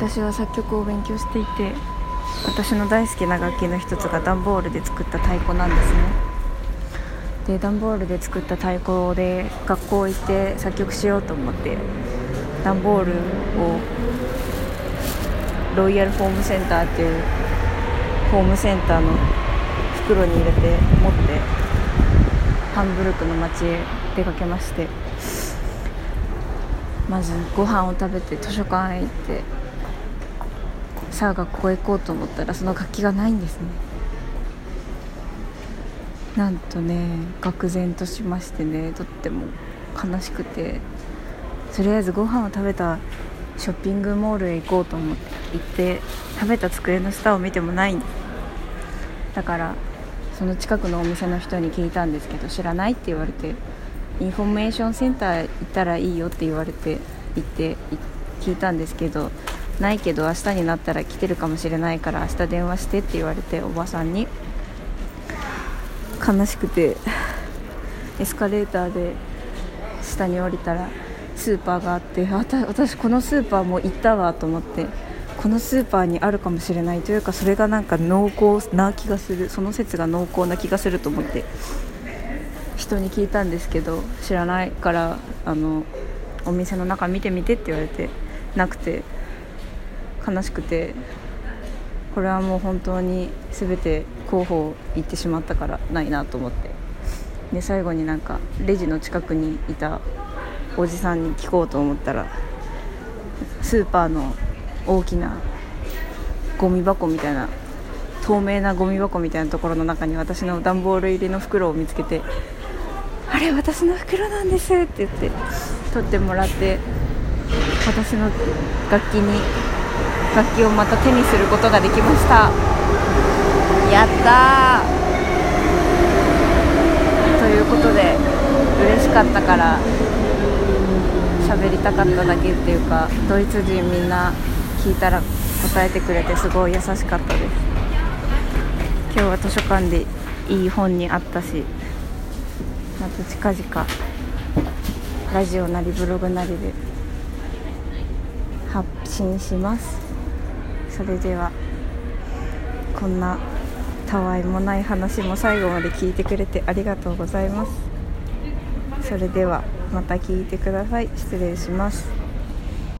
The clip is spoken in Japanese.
私は作曲を勉強していて私の大好きな楽器の一つが段ボールで作った太鼓なんですね。で段ボールで作った太鼓で学校行って作曲しようと思って段ボールをロイヤルホームセンターっていうホームセンターの袋に入れて持ってハンブルクの街へ出かけましてまずご飯を食べて図書館へ行ってさあ学校へ行こうと思ったらその楽器がないんですね。なんとね愕然としましてねとっても悲しくて。とりあえずご飯を食べたショッピングモールへ行こうと思って行って食べた机の下を見てもない。んですだからその近くのお店の人に聞いたんですけど知らないって言われてインフォメーションセンター行ったらいいよって言われて行って聞いたんですけどないけど明日になったら来てるかもしれないから明日電話してって言われておばさんに。悲しくてエスカレーターで下に降りたらスーパーがあってあ私このスーパーも行ったわと思ってこのスーパーにあるかもしれない。というかそれがなんか濃厚な気がする。その説が濃厚な気がすると思って人に聞いたんですけど知らないからあのお店の中見てみてって言われてなくて。悲しくてこれはもう本当に全て候補行ってしまったからないなと思って。で最後になんかレジの近くにいたおじさんに聞こうと思ったらスーパーの大きなゴミ箱みたいな透明なゴミ箱みたいなところの中に私の段ボール入りの袋を見つけて「あれ私の袋なんです」って言って取ってもらって私の楽器に楽器をまた手にすることができました。やったということで嬉しかったから喋りたかっただけっていうかドイツ人みんな聞いたら答えてくれてすごい優しかったです。今日は図書館でいい本にあったしまた近々ラジオなりブログなりで発信します。それではこんなたわいもない話も最後まで聞いてくれてありがとうございます。それではまた聞いてください。失礼します。